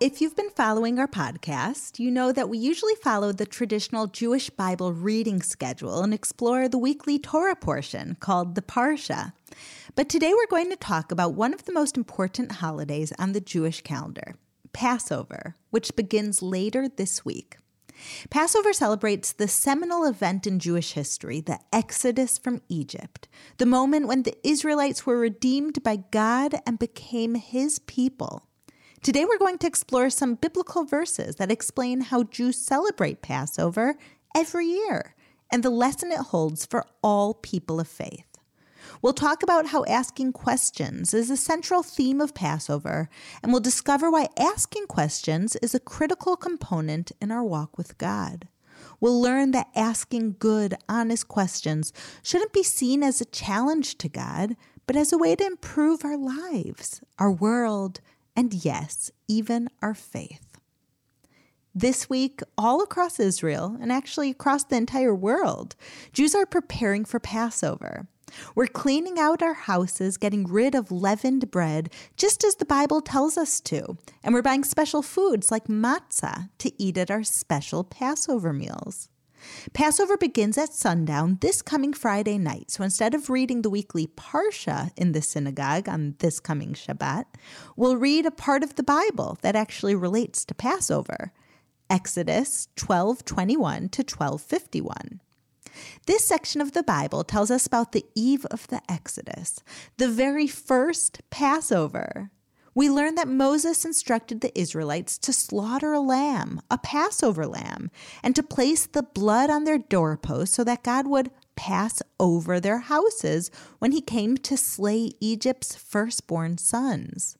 If you've been following our podcast, you know that we usually follow the traditional Jewish Bible reading schedule and explore the weekly Torah portion called the Parsha. But today we're going to talk about one of the most important holidays on the Jewish calendar, Passover, which begins later this week. Passover celebrates the seminal event in Jewish history, the Exodus from Egypt, the moment when the Israelites were redeemed by God and became His people. Today, we're going to explore some biblical verses that explain how Jews celebrate Passover every year and the lesson it holds for all people of faith. We'll talk about how asking questions is a central theme of Passover, and we'll discover why asking questions is a critical component in our walk with God. We'll learn that asking good, honest questions shouldn't be seen as a challenge to God, but as a way to improve our lives, our world, and yes, even our faith. This week, all across Israel, and actually across the entire world, Jews are preparing for Passover. We're cleaning out our houses, getting rid of leavened bread, just as the Bible tells us to. And we're buying special foods like matzah to eat at our special Passover meals. Passover begins at sundown this coming Friday night. So instead of reading the weekly Parsha in the synagogue on this coming Shabbat, we'll read a part of the Bible that actually relates to Passover. Exodus 12:21 to 12:51. This section of the Bible tells us about the eve of the Exodus, the very first Passover we learn that Moses instructed the Israelites to slaughter a lamb, a Passover lamb, and to place the blood on their doorposts so that God would pass over their houses when he came to slay Egypt's firstborn sons.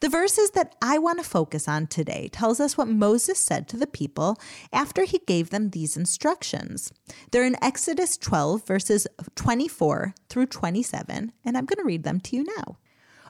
The verses that I want to focus on today tells us what Moses said to the people after he gave them these instructions. They're in Exodus 12 verses 24 through 27, and I'm going to read them to you now.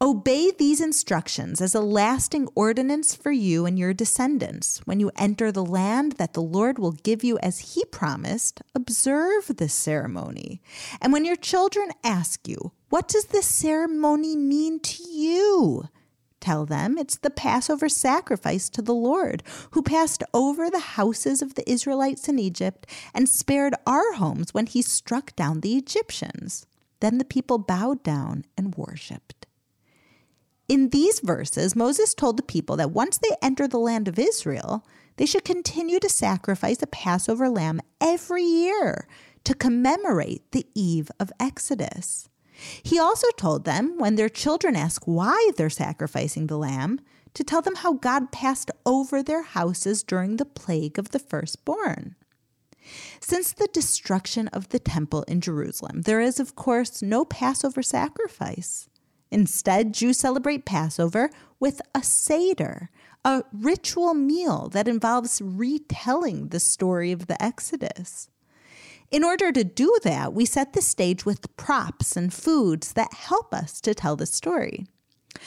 Obey these instructions as a lasting ordinance for you and your descendants. When you enter the land that the Lord will give you as he promised, observe this ceremony. And when your children ask you, What does this ceremony mean to you? Tell them it's the Passover sacrifice to the Lord, who passed over the houses of the Israelites in Egypt and spared our homes when he struck down the Egyptians. Then the people bowed down and worshiped. In these verses, Moses told the people that once they enter the land of Israel, they should continue to sacrifice a Passover lamb every year to commemorate the eve of Exodus. He also told them when their children ask why they're sacrificing the lamb, to tell them how God passed over their houses during the plague of the firstborn. Since the destruction of the temple in Jerusalem, there is, of course, no Passover sacrifice. Instead, Jews celebrate Passover with a Seder, a ritual meal that involves retelling the story of the Exodus. In order to do that, we set the stage with props and foods that help us to tell the story.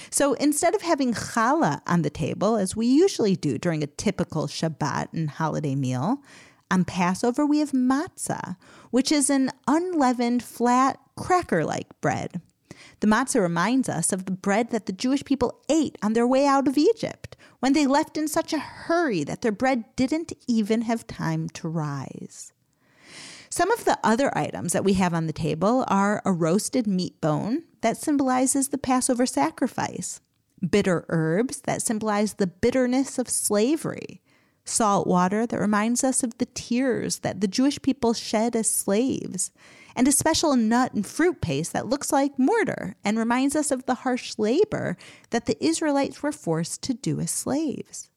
So instead of having challah on the table, as we usually do during a typical Shabbat and holiday meal, on Passover we have matzah, which is an unleavened, flat, cracker like bread. The matzah reminds us of the bread that the Jewish people ate on their way out of Egypt when they left in such a hurry that their bread didn't even have time to rise. Some of the other items that we have on the table are a roasted meat bone that symbolizes the Passover sacrifice, bitter herbs that symbolize the bitterness of slavery, salt water that reminds us of the tears that the Jewish people shed as slaves, and a special nut and fruit paste that looks like mortar and reminds us of the harsh labor that the Israelites were forced to do as slaves.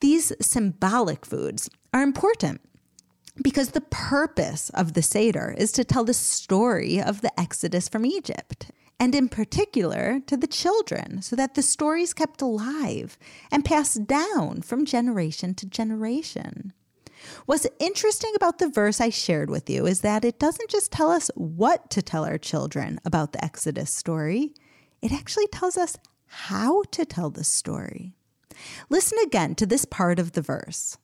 These symbolic foods are important because the purpose of the Seder is to tell the story of the Exodus from Egypt. And in particular to the children, so that the stories kept alive and passed down from generation to generation. What's interesting about the verse I shared with you is that it doesn't just tell us what to tell our children about the Exodus story, it actually tells us how to tell the story. Listen again to this part of the verse.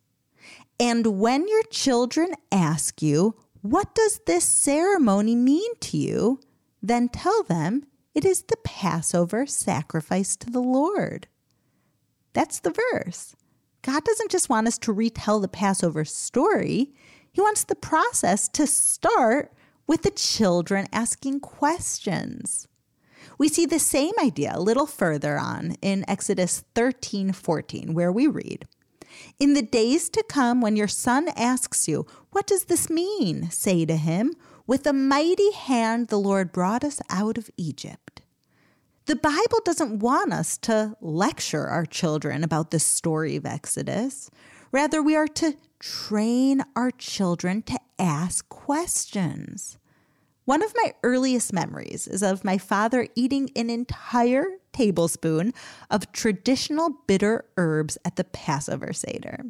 And when your children ask you, What does this ceremony mean to you? Then tell them it is the Passover sacrifice to the Lord. That's the verse. God doesn't just want us to retell the Passover story, He wants the process to start with the children asking questions. We see the same idea a little further on in Exodus 13 14, where we read, In the days to come, when your son asks you, What does this mean? say to him, With a mighty hand the Lord brought us out of Egypt. The Bible doesn't want us to lecture our children about the story of Exodus. Rather, we are to train our children to ask questions. One of my earliest memories is of my father eating an entire tablespoon of traditional bitter herbs at the Passover Seder.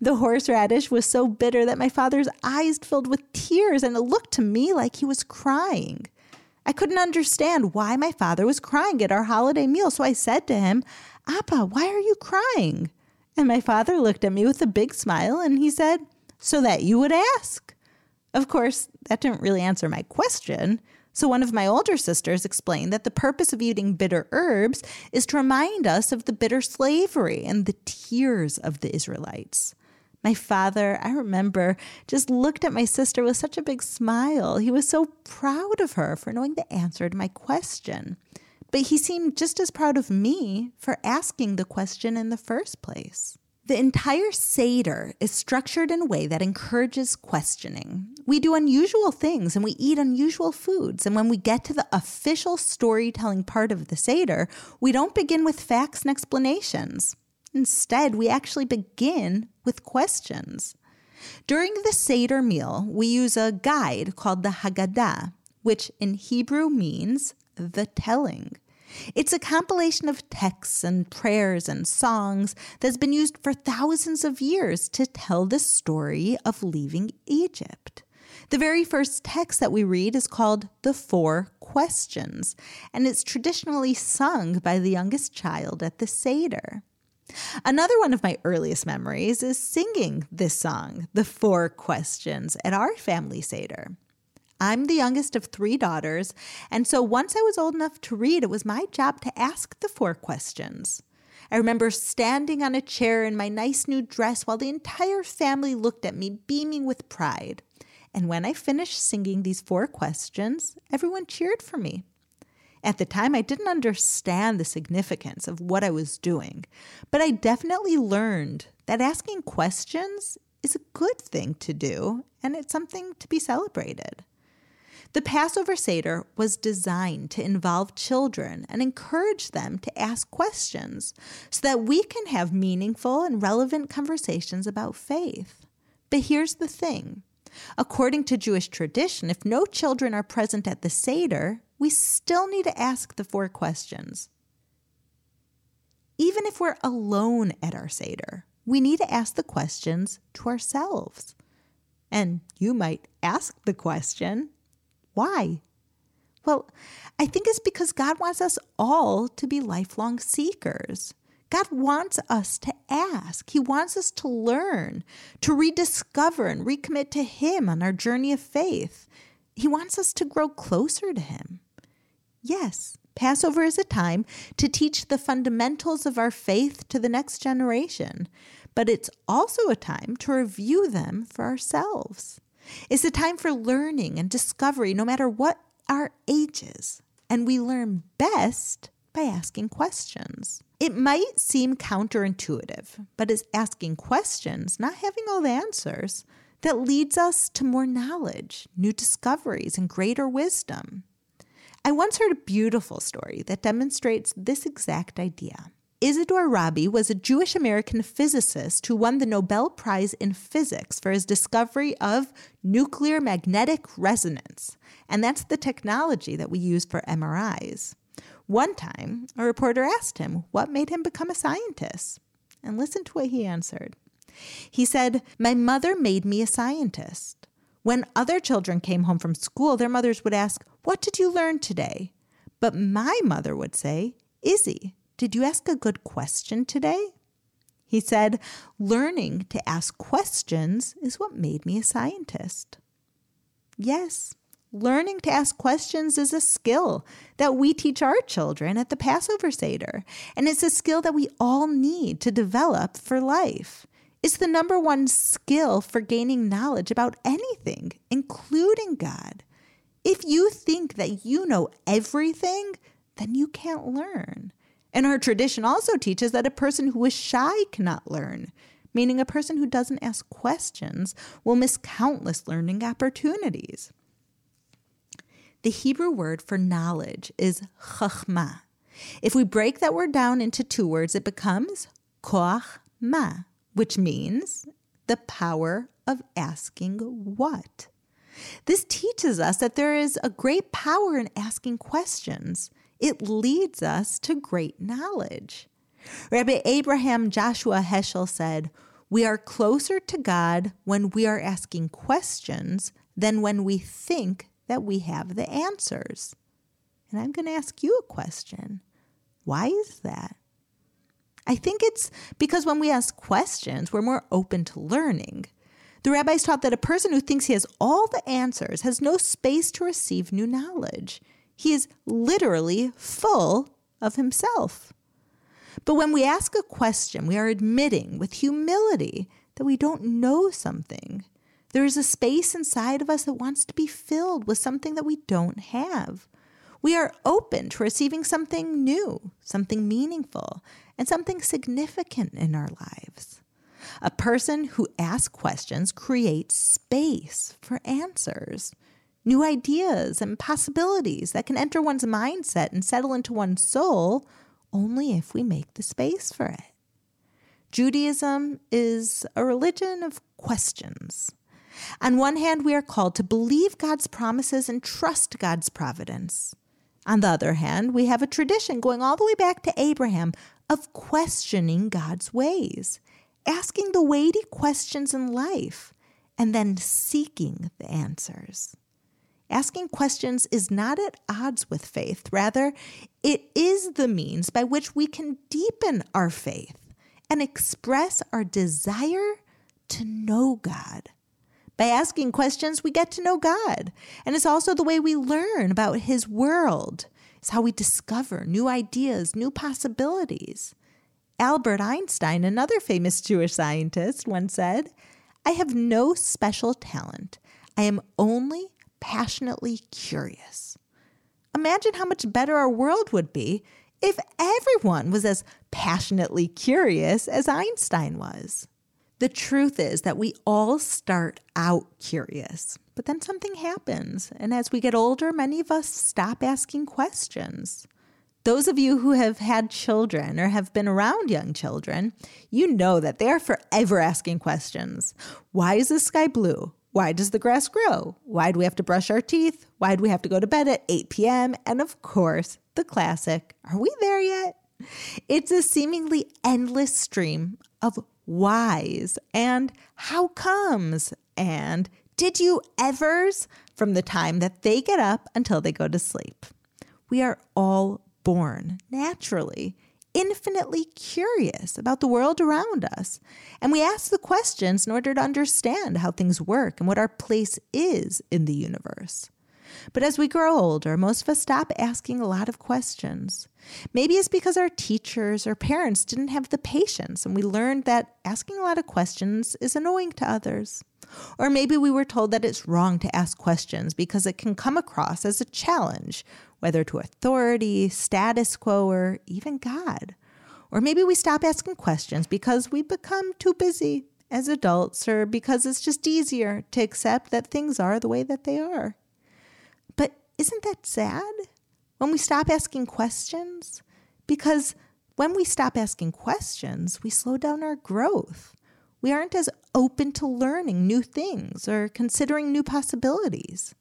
The horseradish was so bitter that my father's eyes filled with tears and it looked to me like he was crying. I couldn't understand why my father was crying at our holiday meal, so I said to him, Abba, why are you crying? And my father looked at me with a big smile and he said, So that you would ask. Of course, that didn't really answer my question. So, one of my older sisters explained that the purpose of eating bitter herbs is to remind us of the bitter slavery and the tears of the Israelites. My father, I remember, just looked at my sister with such a big smile. He was so proud of her for knowing the answer to my question. But he seemed just as proud of me for asking the question in the first place. The entire Seder is structured in a way that encourages questioning. We do unusual things and we eat unusual foods. And when we get to the official storytelling part of the Seder, we don't begin with facts and explanations. Instead, we actually begin with questions. During the Seder meal, we use a guide called the Haggadah, which in Hebrew means the telling. It's a compilation of texts and prayers and songs that's been used for thousands of years to tell the story of leaving Egypt. The very first text that we read is called The Four Questions, and it's traditionally sung by the youngest child at the Seder. Another one of my earliest memories is singing this song, The Four Questions, at our family Seder. I'm the youngest of three daughters, and so once I was old enough to read, it was my job to ask the four questions. I remember standing on a chair in my nice new dress while the entire family looked at me, beaming with pride. And when I finished singing these four questions, everyone cheered for me. At the time, I didn't understand the significance of what I was doing, but I definitely learned that asking questions is a good thing to do and it's something to be celebrated. The Passover Seder was designed to involve children and encourage them to ask questions so that we can have meaningful and relevant conversations about faith. But here's the thing according to Jewish tradition, if no children are present at the Seder, we still need to ask the four questions. Even if we're alone at our Seder, we need to ask the questions to ourselves. And you might ask the question why? Well, I think it's because God wants us all to be lifelong seekers. God wants us to ask. He wants us to learn, to rediscover and recommit to Him on our journey of faith. He wants us to grow closer to Him. Yes, Passover is a time to teach the fundamentals of our faith to the next generation, but it's also a time to review them for ourselves. It's a time for learning and discovery, no matter what our ages. And we learn best by asking questions. It might seem counterintuitive, but it's asking questions, not having all the answers, that leads us to more knowledge, new discoveries, and greater wisdom. I once heard a beautiful story that demonstrates this exact idea. Isidore Rabi was a Jewish American physicist who won the Nobel Prize in Physics for his discovery of nuclear magnetic resonance. And that's the technology that we use for MRIs. One time, a reporter asked him what made him become a scientist. And listen to what he answered. He said, My mother made me a scientist. When other children came home from school, their mothers would ask, What did you learn today? But my mother would say, Izzy, did you ask a good question today? He said, Learning to ask questions is what made me a scientist. Yes, learning to ask questions is a skill that we teach our children at the Passover Seder, and it's a skill that we all need to develop for life. It's the number one skill for gaining knowledge about anything, including God. If you think that you know everything, then you can't learn. And our tradition also teaches that a person who is shy cannot learn, meaning a person who doesn't ask questions will miss countless learning opportunities. The Hebrew word for knowledge is chachma. If we break that word down into two words, it becomes koach which means the power of asking what. This teaches us that there is a great power in asking questions it leads us to great knowledge. Rabbi Abraham Joshua Heschel said, We are closer to God when we are asking questions than when we think that we have the answers. And I'm going to ask you a question. Why is that? I think it's because when we ask questions, we're more open to learning. The rabbis taught that a person who thinks he has all the answers has no space to receive new knowledge. He is literally full of himself. But when we ask a question, we are admitting with humility that we don't know something. There is a space inside of us that wants to be filled with something that we don't have. We are open to receiving something new, something meaningful, and something significant in our lives. A person who asks questions creates space for answers new ideas and possibilities that can enter one's mindset and settle into one's soul only if we make the space for it. Judaism is a religion of questions. On one hand, we are called to believe God's promises and trust God's providence. On the other hand, we have a tradition going all the way back to Abraham of questioning God's ways, asking the weighty questions in life, and then seeking the answers. Asking questions is not at odds with faith. Rather, it is the means by which we can deepen our faith and express our desire to know God. By asking questions, we get to know God. And it's also the way we learn about His world. It's how we discover new ideas, new possibilities. Albert Einstein, another famous Jewish scientist, once said, I have no special talent. I am only passionately curious. Imagine how much better our world would be if everyone was as passionately curious as Einstein was. The truth is that we all start out curious, but then something happens. And as we get older, many of us stop asking questions. Those of you who have had children or have been around young children, you know that they are forever asking questions. Why is the sky blue? Why does the grass grow? Why do we have to brush our teeth? Why do we have to go to bed at 8 p.m.? And of course, the classic Are we there yet? It's a seemingly endless stream of whys and how comes and did you evers from the time that they get up until they go to sleep. We are all born naturally infinitely curious about the world around us. And we ask the questions in order to understand how things work and what our place is in the universe. But as we grow older, most of us stop asking a lot of questions. Maybe it's because our teachers or parents didn't have the patience and we learned that asking a lot of questions is annoying to others. Or maybe we were told that it's wrong to ask questions because it can come across as a challenge whether to authority, status quo, or even God. Or maybe we stop asking questions because we become too busy as adults or because it's just easier to accept that things are the way that they are. But isn't that sad when we stop asking questions? Because When we stop asking questions, we slow down our growth. We aren't as open to learning new things or considering new possibilities.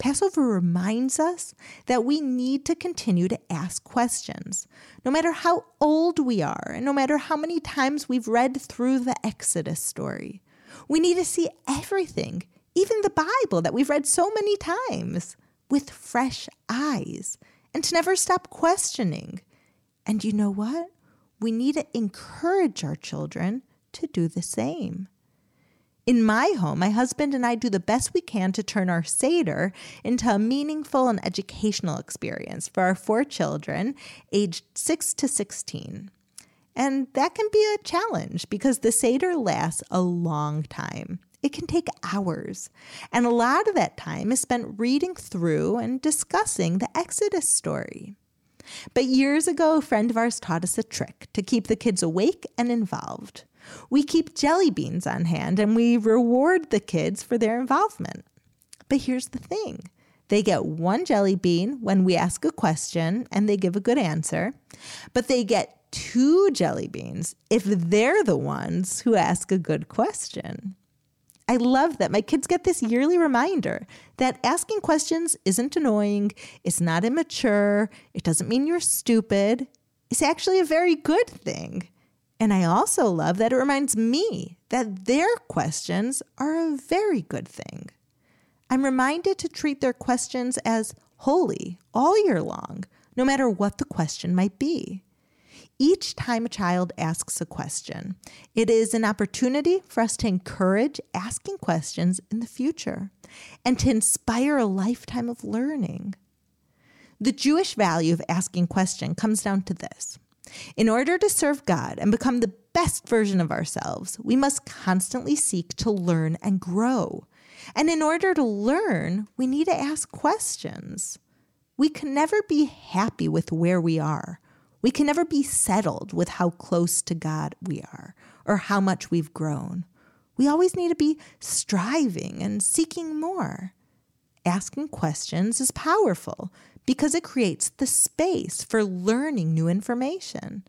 Passover reminds us that we need to continue to ask questions, no matter how old we are, and no matter how many times we've read through the Exodus story. We need to see everything, even the Bible that we've read so many times, with fresh eyes, and to never stop questioning. And you know what? We need to encourage our children to do the same. In my home, my husband and I do the best we can to turn our Seder into a meaningful and educational experience for our four children, aged 6 to 16. And that can be a challenge because the Seder lasts a long time. It can take hours. And a lot of that time is spent reading through and discussing the Exodus story. But years ago, a friend of ours taught us a trick to keep the kids awake and involved. We keep jelly beans on hand and we reward the kids for their involvement. But here's the thing they get one jelly bean when we ask a question and they give a good answer, but they get two jelly beans if they're the ones who ask a good question. I love that my kids get this yearly reminder that asking questions isn't annoying, it's not immature, it doesn't mean you're stupid. It's actually a very good thing. And I also love that it reminds me that their questions are a very good thing. I'm reminded to treat their questions as holy all year long, no matter what the question might be. Each time a child asks a question, it is an opportunity for us to encourage asking questions in the future and to inspire a lifetime of learning. The Jewish value of asking question comes down to this in order to serve God and become the best version of ourselves, we must constantly seek to learn and grow. And in order to learn, we need to ask questions. We can never be happy with where we are. We can never be settled with how close to God we are or how much we've grown. We always need to be striving and seeking more. Asking questions is powerful because it creates the space for learning new information.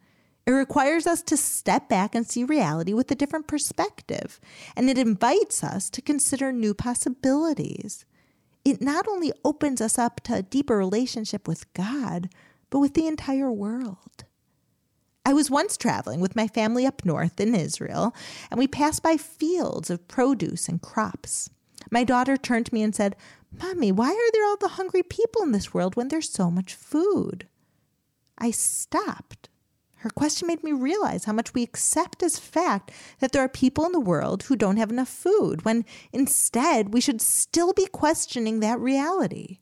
It requires us to step back and see reality with a different perspective, and it invites us to consider new possibilities. It not only opens us up to a deeper relationship with God, but with the entire world. I was once traveling with my family up north in Israel, and we passed by fields of produce and crops. My daughter turned to me and said, Mommy, why are there all the hungry people in this world when there's so much food? I stopped. Her question made me realize how much we accept as fact that there are people in the world who don't have enough food, when instead we should still be questioning that reality.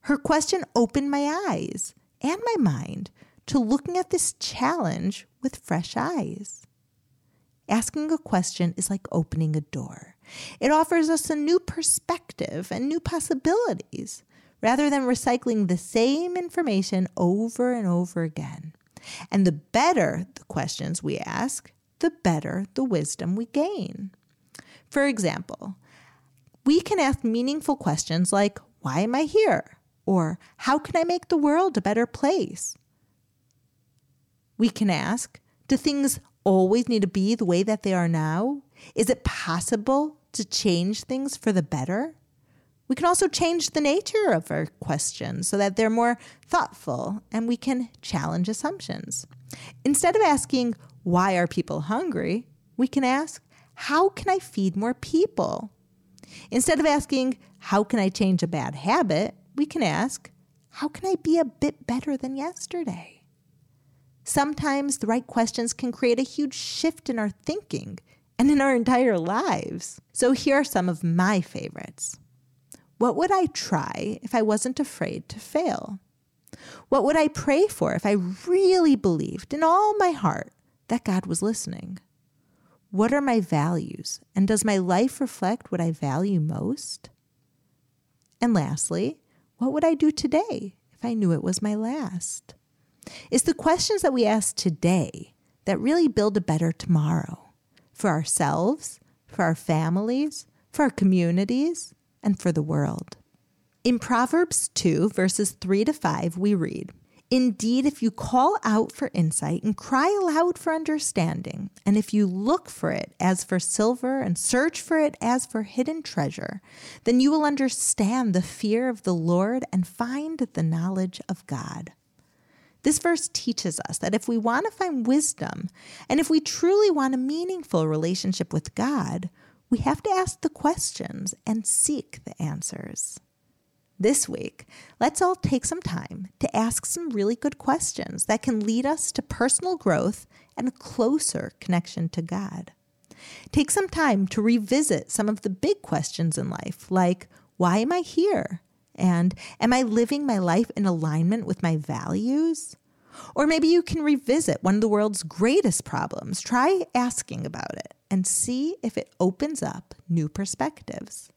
Her question opened my eyes and my mind to looking at this challenge with fresh eyes. Asking a question is like opening a door. It offers us a new perspective and new possibilities rather than recycling the same information over and over again. And the better the questions we ask, the better the wisdom we gain. For example, we can ask meaningful questions like, Why am I here? Or, How can I make the world a better place? We can ask, Do things always need to be the way that they are now? Is it possible to change things for the better? We can also change the nature of our questions so that they're more thoughtful and we can challenge assumptions. Instead of asking, why are people hungry? We can ask, how can I feed more people? Instead of asking, how can I change a bad habit? We can ask, how can I be a bit better than yesterday? Sometimes the right questions can create a huge shift in our thinking and in our entire lives. So here are some of my favorites. What would I try if I wasn't afraid to fail? What would I pray for if I really believed in all my heart that God was listening? What are my values? And does my life reflect what I value most? And lastly, what would I do today if I knew it was my last? It's the questions that we ask today that really build a better tomorrow for ourselves, for our families, for our communities, and for the world. In Proverbs 2, verses 3 to 5, we read Indeed, if you call out for insight and cry aloud for understanding, and if you look for it as for silver and search for it as for hidden treasure, then you will understand the fear of the Lord and find the knowledge of God. This verse teaches us that if we want to find wisdom and if we truly want a meaningful relationship with God, we have to ask the questions and seek the answers. This week, let's all take some time to ask some really good questions that can lead us to personal growth and a closer connection to God. Take some time to revisit some of the big questions in life, like why am I here? And am I living my life in alignment with my values? Or maybe you can revisit one of the world's greatest problems. Try asking about it and see if it opens up new perspectives.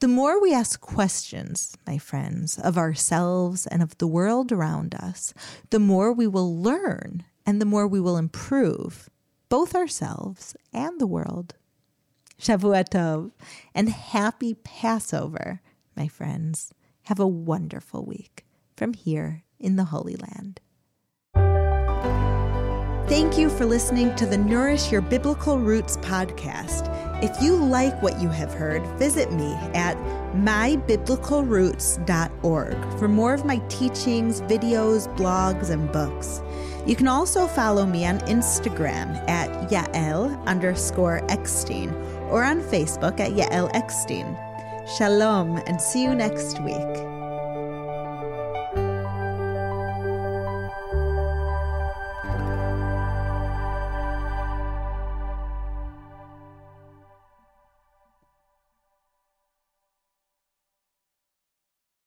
The more we ask questions, my friends, of ourselves and of the world around us, the more we will learn and the more we will improve, both ourselves and the world. Shavua Tov and happy Passover, my friends. Have a wonderful week from here in the Holy Land. Thank you for listening to the Nourish Your Biblical Roots podcast. If you like what you have heard, visit me at mybiblicalroots.org for more of my teachings, videos, blogs, and books. You can also follow me on Instagram at Yael underscore Eckstein or on Facebook at Yael Eckstein. Shalom and see you next week.